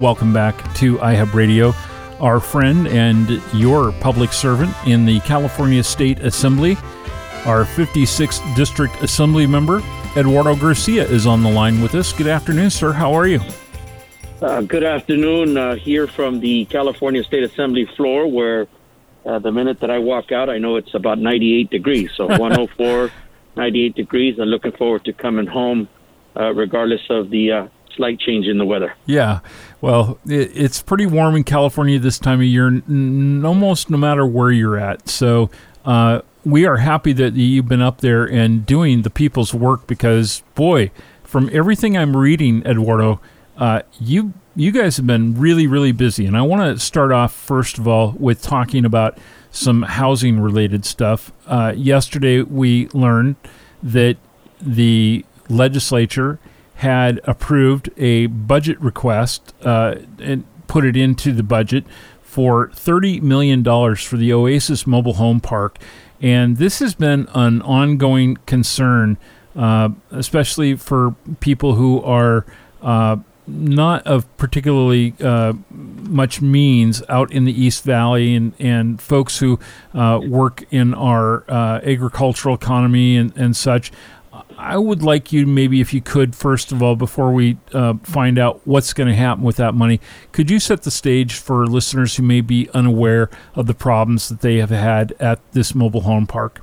Welcome back to iHub Radio. Our friend and your public servant in the California State Assembly, our 56th District Assembly member, Eduardo Garcia, is on the line with us. Good afternoon, sir. How are you? Uh, good afternoon. Uh, here from the California State Assembly floor, where uh, the minute that I walk out, I know it's about 98 degrees. So 104, 98 degrees. I'm looking forward to coming home, uh, regardless of the uh, slight change in the weather. Yeah, well, it, it's pretty warm in California this time of year, n- almost no matter where you're at. So uh, we are happy that you've been up there and doing the people's work because, boy, from everything I'm reading, Eduardo, uh, you you guys have been really really busy, and I want to start off first of all with talking about some housing related stuff. Uh, yesterday we learned that the legislature had approved a budget request uh, and put it into the budget for $30 million for the Oasis Mobile Home Park. And this has been an ongoing concern, uh, especially for people who are uh, not of particularly uh, much means out in the East Valley and, and folks who uh, work in our uh, agricultural economy and, and such. I would like you, maybe if you could, first of all, before we uh, find out what's going to happen with that money, could you set the stage for listeners who may be unaware of the problems that they have had at this mobile home park?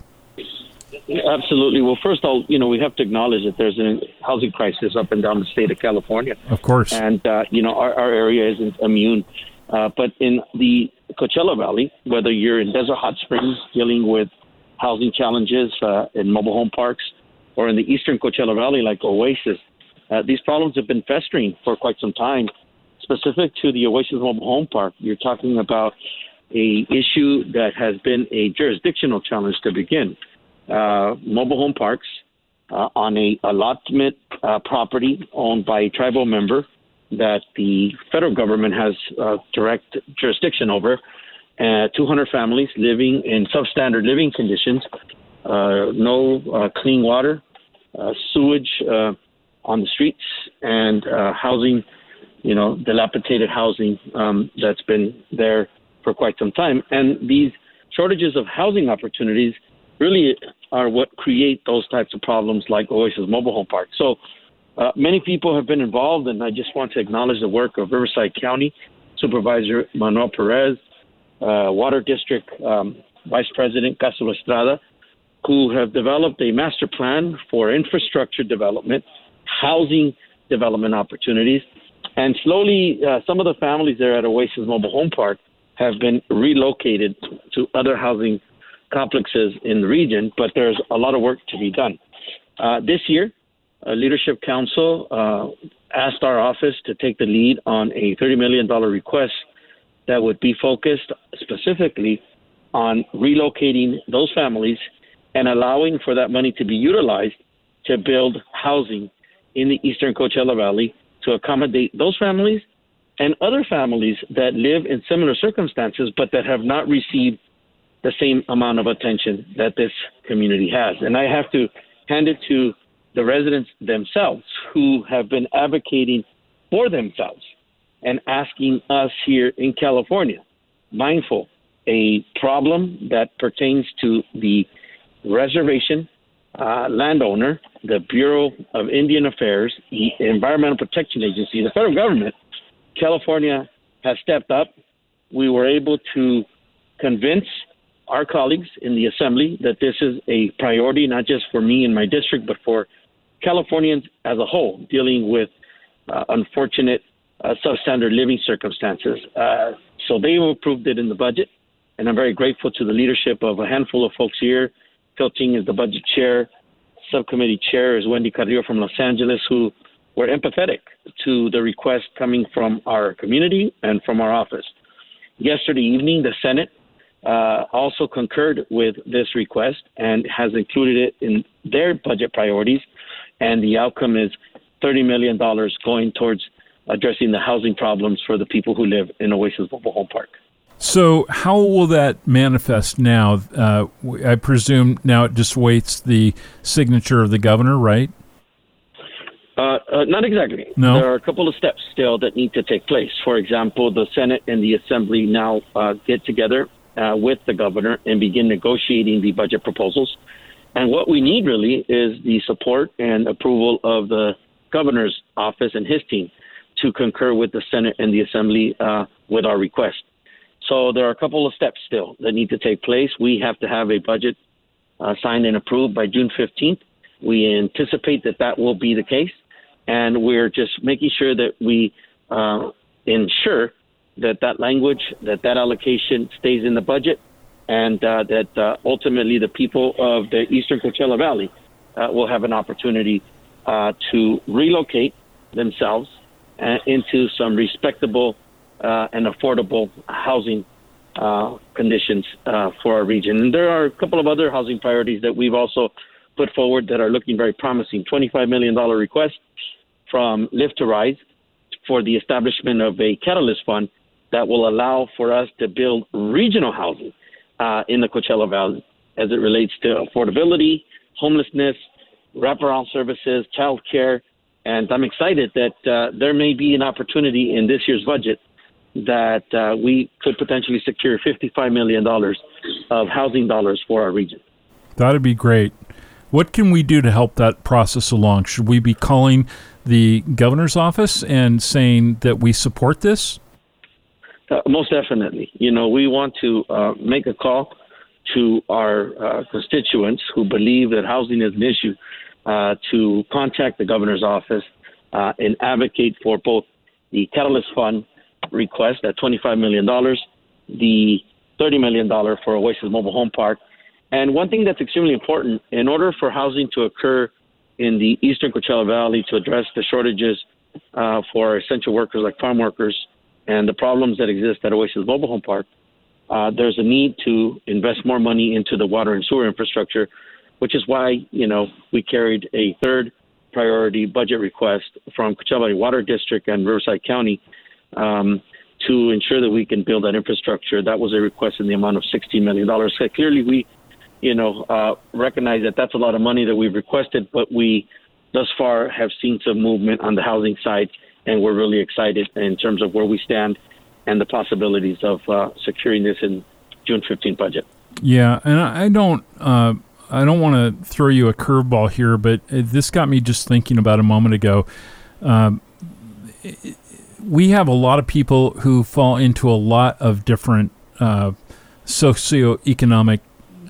Absolutely. Well, first of all, you know, we have to acknowledge that there's a housing crisis up and down the state of California. Of course. And, uh, you know, our, our area isn't immune. Uh, but in the Coachella Valley, whether you're in Desert Hot Springs dealing with housing challenges uh, in mobile home parks, or in the eastern Coachella Valley, like Oasis, uh, these problems have been festering for quite some time. Specific to the Oasis Mobile Home Park, you're talking about a issue that has been a jurisdictional challenge to begin. Uh, mobile home parks uh, on a allotment uh, property owned by a tribal member that the federal government has uh, direct jurisdiction over. Uh, 200 families living in substandard living conditions, uh, no clean water, sewage uh, on the streets, and uh, housing, you know, dilapidated housing um, that's been there for quite some time. And these shortages of housing opportunities really are what create those types of problems like Oasis Mobile Home Park. So uh, many people have been involved, and I just want to acknowledge the work of Riverside County Supervisor Manuel Perez, uh, Water District um, Vice President Castulo Estrada, who have developed a master plan for infrastructure development, housing development opportunities, and slowly uh, some of the families there at Oasis Mobile Home Park have been relocated to other housing complexes in the region, but there's a lot of work to be done. Uh, this year, a Leadership Council uh, asked our office to take the lead on a $30 million request that would be focused specifically on relocating those families and allowing for that money to be utilized to build housing in the eastern Coachella Valley to accommodate those families and other families that live in similar circumstances but that have not received the same amount of attention that this community has. And I have to hand it to the residents themselves who have been advocating for themselves and asking us here in California, mindful, a problem that pertains to the reservation uh, landowner, the Bureau of Indian Affairs, the Environmental Protection Agency, the federal government, California has stepped up. We were able to convince our colleagues in the assembly that this is a priority, not just for me and my district, but for Californians as a whole dealing with uh, unfortunate uh, substandard living circumstances. Uh, so they approved it in the budget, and I'm very grateful to the leadership of a handful of folks here Phil Ting is the budget chair. Subcommittee chair is Wendy Carrillo from Los Angeles, who were empathetic to the request coming from our community and from our office. Yesterday evening, the Senate uh, also concurred with this request and has included it in their budget priorities. And the outcome is $30 million going towards addressing the housing problems for the people who live in Oasis Mobile Home Park. So, how will that manifest now? Uh, I presume now it just waits the signature of the governor, right? Uh, uh, not exactly. No. There are a couple of steps still that need to take place. For example, the Senate and the Assembly now uh, get together uh, with the governor and begin negotiating the budget proposals. And what we need really is the support and approval of the governor's office and his team to concur with the Senate and the Assembly uh, with our request. So there are a couple of steps still that need to take place. We have to have a budget uh, signed and approved by June 15th. We anticipate that that will be the case and we're just making sure that we uh, ensure that that language, that that allocation stays in the budget, and uh, that uh, ultimately the people of the Eastern Coachella Valley uh, will have an opportunity uh, to relocate themselves into some respectable and affordable housing conditions for our region. And there are a couple of other housing priorities that we've also put forward that are looking very promising. $25 million request from Lift to Rise for the establishment of a catalyst fund that will allow for us to build regional housing uh, in the Coachella Valley as it relates to affordability, homelessness, wraparound services, child care. And I'm excited that uh, there may be an opportunity in this year's budget that uh, we could potentially secure $55 million of housing dollars for our region. That'd be great. What can we do to help that process along? Should we be calling the governor's office and saying that we support this? Uh, most definitely. You know, we want to uh, make a call to our uh, constituents who believe that housing is an issue uh, to contact the governor's office uh, and advocate for both the Catalyst Fund request at $25 million, the $30 million for Oasis Mobile Home Park. And one thing that's extremely important in order for housing to occur in the eastern Coachella Valley to address the shortages uh, for essential workers like farm workers and the problems that exist at Oasis Mobile Home Park, uh, there's a need to invest more money into the water and sewer infrastructure, which is why you know we carried a third priority budget request from Coachella Valley Water District and Riverside County um, to ensure that we can build that infrastructure. That was a request in the amount of $16 million. So clearly, we you know, uh, recognize that that's a lot of money that we've requested, but we thus far have seen some movement on the housing side, and we're really excited in terms of where we stand and the possibilities of uh, securing this in June 15 budget. Yeah, and I don't. Uh, I don't want to throw you a curveball here, but this got me just thinking about a moment ago. Um, we have a lot of people who fall into a lot of different uh, socioeconomic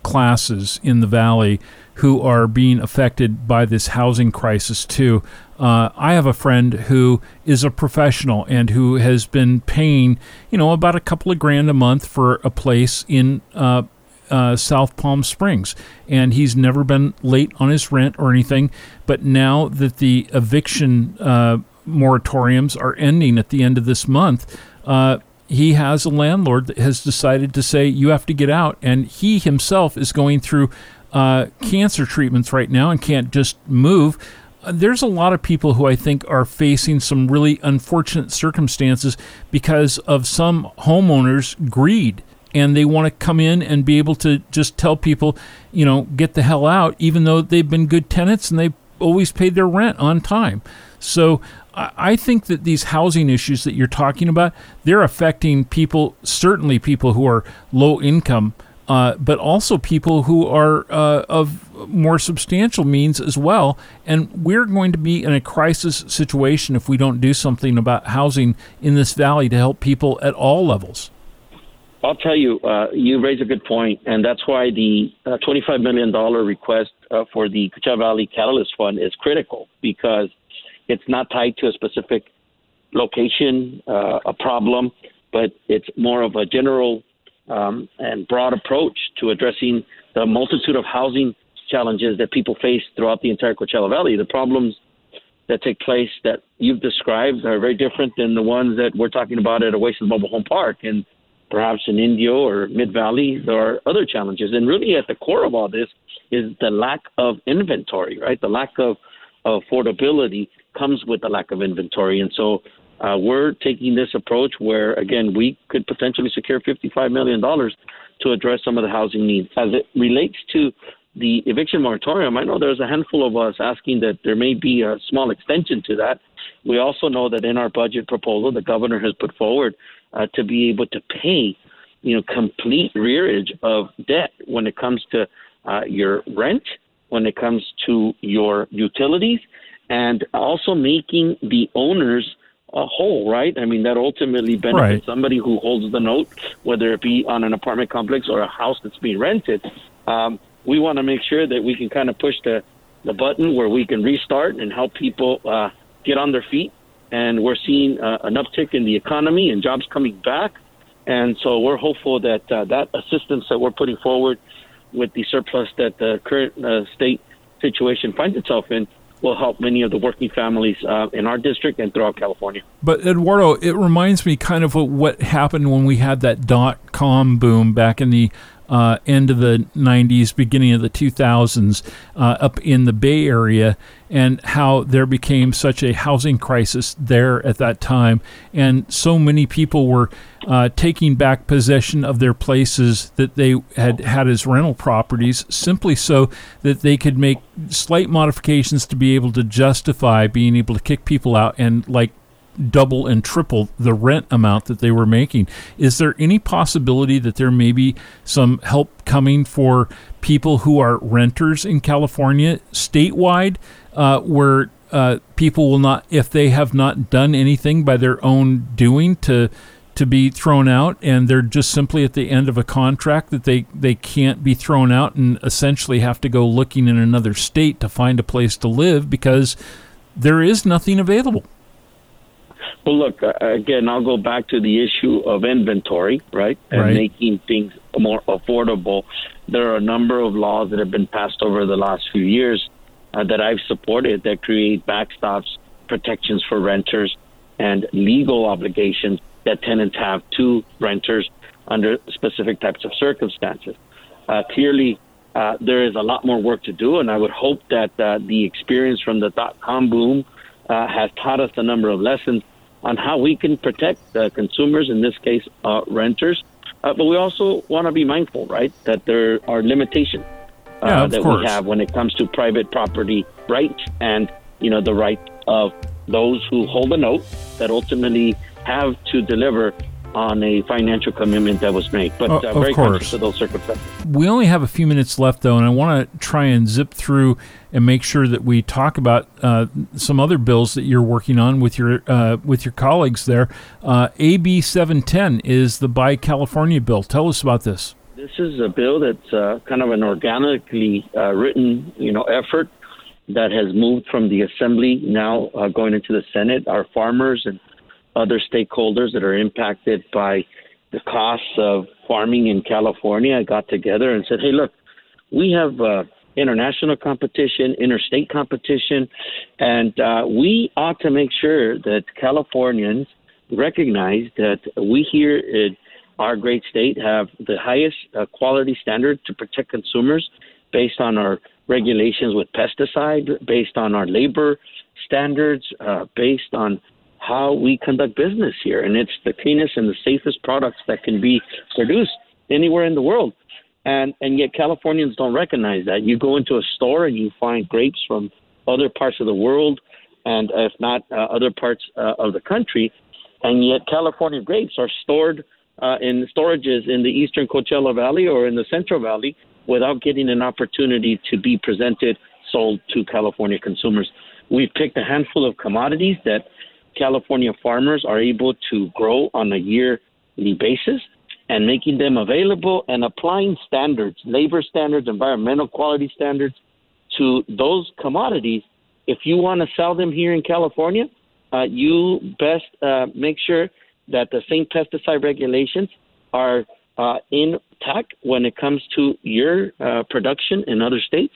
classes in the valley who are being affected by this housing crisis too. Uh, I have a friend who is a professional and who has been paying, you know, about a couple of grand a month for a place in uh, uh, South Palm Springs, and he's never been late on his rent or anything. But now that the eviction uh, moratoriums are ending at the end of this month, uh, he has a landlord that has decided to say you have to get out, and he himself is going through uh, cancer treatments right now and can't just move. Uh, there's a lot of people who I think are facing some really unfortunate circumstances because of some homeowners' greed. And they want to come in and be able to just tell people, you know, get the hell out, even though they've been good tenants and they've always paid their rent on time. So I think that these housing issues that you're talking about, they're affecting people, certainly people who are low income, uh, but also people who are uh, of more substantial means as well. And we're going to be in a crisis situation if we don't do something about housing in this valley to help people at all levels. I'll tell you, uh, you raise a good point, and that's why the uh, $25 million request uh, for the Coachella Valley Catalyst Fund is critical because – it's not tied to a specific location, uh, a problem, but it's more of a general um, and broad approach to addressing the multitude of housing challenges that people face throughout the entire Coachella Valley. The problems that take place that you've described are very different than the ones that we're talking about at Oasis Mobile Home Park. And perhaps in Indio or Mid Valley, there are other challenges. And really, at the core of all this is the lack of inventory, right? The lack of affordability comes with the lack of inventory. And so uh, we're taking this approach where, again, we could potentially secure $55 million to address some of the housing needs. As it relates to the eviction moratorium, I know there's a handful of us asking that there may be a small extension to that. We also know that in our budget proposal, the governor has put forward uh, to be able to pay, you know, complete rearage of debt when it comes to uh, your rent, when it comes to your utilities, and also making the owners a whole, right? I mean, that ultimately benefits right. somebody who holds the note, whether it be on an apartment complex or a house that's being rented. Um, we want to make sure that we can kind of push the, the button where we can restart and help people uh, get on their feet. And we're seeing uh, an uptick in the economy and jobs coming back. And so we're hopeful that uh, that assistance that we're putting forward with the surplus that the current uh, state situation finds itself in will help many of the working families uh, in our district and throughout California. But Eduardo, it reminds me kind of what happened when we had that dot com boom back in the uh, end of the 90s, beginning of the 2000s, uh, up in the Bay Area, and how there became such a housing crisis there at that time. And so many people were uh, taking back possession of their places that they had had as rental properties simply so that they could make slight modifications to be able to justify being able to kick people out and, like double and triple the rent amount that they were making. Is there any possibility that there may be some help coming for people who are renters in California statewide, uh, where uh, people will not, if they have not done anything by their own doing to to be thrown out and they're just simply at the end of a contract that they, they can't be thrown out and essentially have to go looking in another state to find a place to live because there is nothing available. Well, look, uh, again, I'll go back to the issue of inventory, right? And right. making things more affordable. There are a number of laws that have been passed over the last few years uh, that I've supported that create backstops, protections for renters, and legal obligations that tenants have to renters under specific types of circumstances. Uh, clearly, uh, there is a lot more work to do, and I would hope that uh, the experience from the dot com boom uh, has taught us a number of lessons on how we can protect uh, consumers, in this case, uh, renters. Uh, but we also want to be mindful, right, that there are limitations uh, yeah, that course. we have when it comes to private property rights and, you know, the right of those who hold a note that ultimately have to deliver on a financial commitment that was made. But uh, very course. conscious of those circumstances. We only have a few minutes left, though, and I want to try and zip through and make sure that we talk about uh, some other bills that you're working on with your uh, with your colleagues there. Uh, AB 710 is the Buy California bill. Tell us about this. This is a bill that's uh, kind of an organically uh, written, you know, effort that has moved from the Assembly now going into the Senate. Our farmers and other stakeholders that are impacted by the costs of farming in California got together and said, hey, look, we have uh, international competition, interstate competition, and uh, we ought to make sure that Californians recognize that we here in our great state have the highest uh, quality standard to protect consumers based on our regulations with pesticide, based on our labor standards, uh, based on how we conduct business here. And it's the cleanest and the safest products that can be produced anywhere in the world. And, and yet Californians don't recognize that. You go into a store and you find grapes from other parts of the world and if not uh, other parts uh, of the country. And yet California grapes are stored uh, in storages in the eastern Coachella Valley or in the Central Valley without getting an opportunity to be presented, sold to California consumers. We've picked a handful of commodities that California farmers are able to grow on a yearly basis and making them available and applying standards, labor standards, environmental quality standards to those commodities. If you want to sell them here in California, uh, you best uh, make sure that the same pesticide regulations are uh, intact when it comes to your uh, production in other states.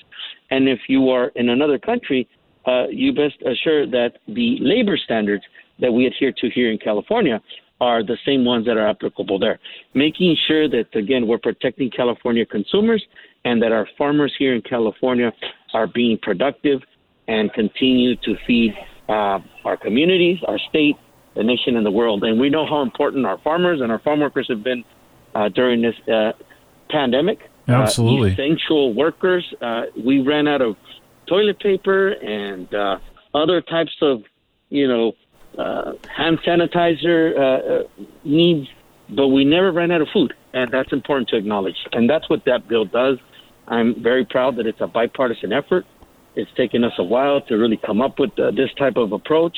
And if you are in another country, uh, you best assure that the labor standards that we adhere to here in California are the same ones that are applicable there. Making sure that, again, we're protecting California consumers and that our farmers here in California are being productive and continue to feed uh, our communities, our state, the nation, and the world. And we know how important our farmers and our farm workers have been uh, during this uh, pandemic. Absolutely. Uh, essential workers. Uh, we ran out of toilet paper and uh, other types of, you know, uh, hand sanitizer uh, needs, but we never ran out of food, and that's important to acknowledge. And that's what that bill does. I'm very proud that it's a bipartisan effort. It's taken us a while to really come up with uh, this type of approach,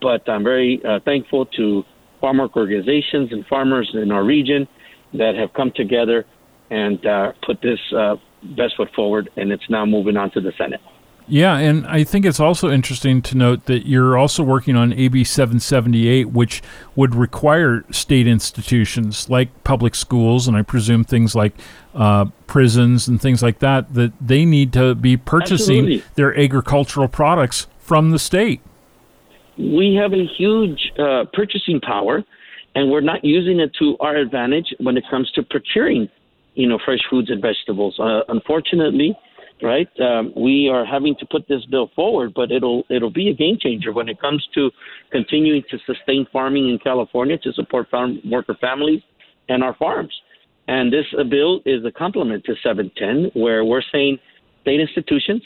but I'm very uh, thankful to farmer organizations and farmers in our region that have come together and uh, put this uh, best foot forward, and it's now moving on to the Senate. Yeah, and I think it's also interesting to note that you're also working on AB 778, which would require state institutions like public schools, and I presume things like uh, prisons and things like that, that they need to be purchasing Absolutely. their agricultural products from the state. We have a huge uh, purchasing power, and we're not using it to our advantage when it comes to procuring, you know, fresh foods and vegetables. Uh, unfortunately, right? Um, we are having to put this bill forward, but it'll it'll be a game changer when it comes to continuing to sustain farming in California to support farm worker families and our farms. And this uh, bill is a complement to 710, where we're saying state institutions,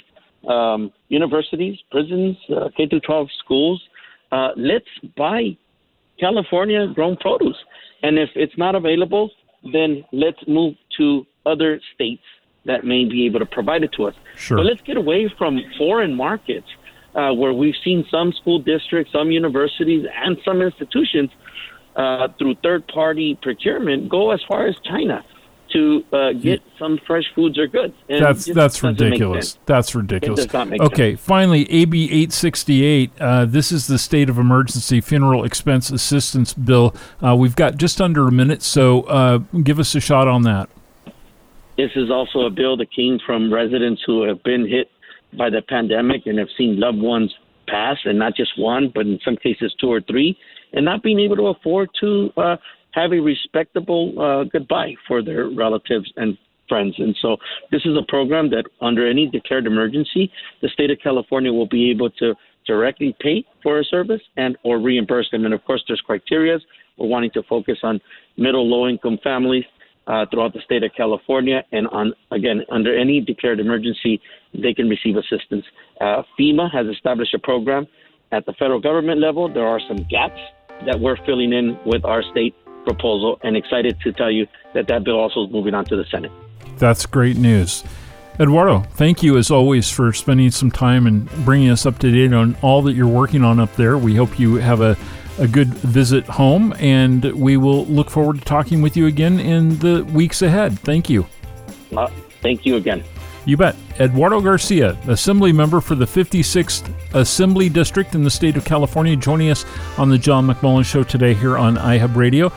um, universities, prisons, uh, K through 12 schools, uh, let's buy California grown produce. And if it's not available, then let's move to other states that may be able to provide it to us. Sure. But let's get away from foreign markets uh, where we've seen some school districts, some universities, and some institutions uh, through third party procurement go as far as China to uh, get some fresh foods or goods. And That's that's just doesn't make ridiculous. That's ridiculous. does not make okay, finally, AB 868. Uh, this is the state of emergency funeral expense assistance bill. Uh, we've got just under a minute, so uh, give us a shot on that. This is also a bill that came from residents who have been hit by the pandemic and have seen loved ones pass, and not just one, but in some cases two or three, and not being able to afford to uh, have a respectable uh, goodbye for their relatives and friends. And so, this is a program that, under any declared emergency, the state of California will be able to directly pay for a service and or reimburse them. And of course, there's criteria. We're wanting to focus on middle, low-income families uh, throughout the state of California, and on again under any declared emergency, they can receive assistance. Uh, FEMA has established a program at the federal government level. There are some gaps that we're filling in with our state proposal, and excited to tell you that that bill also is moving on to the Senate. That's great news. Eduardo, thank you as always for spending some time and bringing us up to date on all that you're working on up there. We hope you have a, a good visit home, and we will look forward to talking with you again in the weeks ahead. Thank you. Uh, thank you again. You bet. Eduardo Garcia, Assembly member for the 56th Assembly District in the state of California, joining us on the John McMullen Show today here on iHub Radio.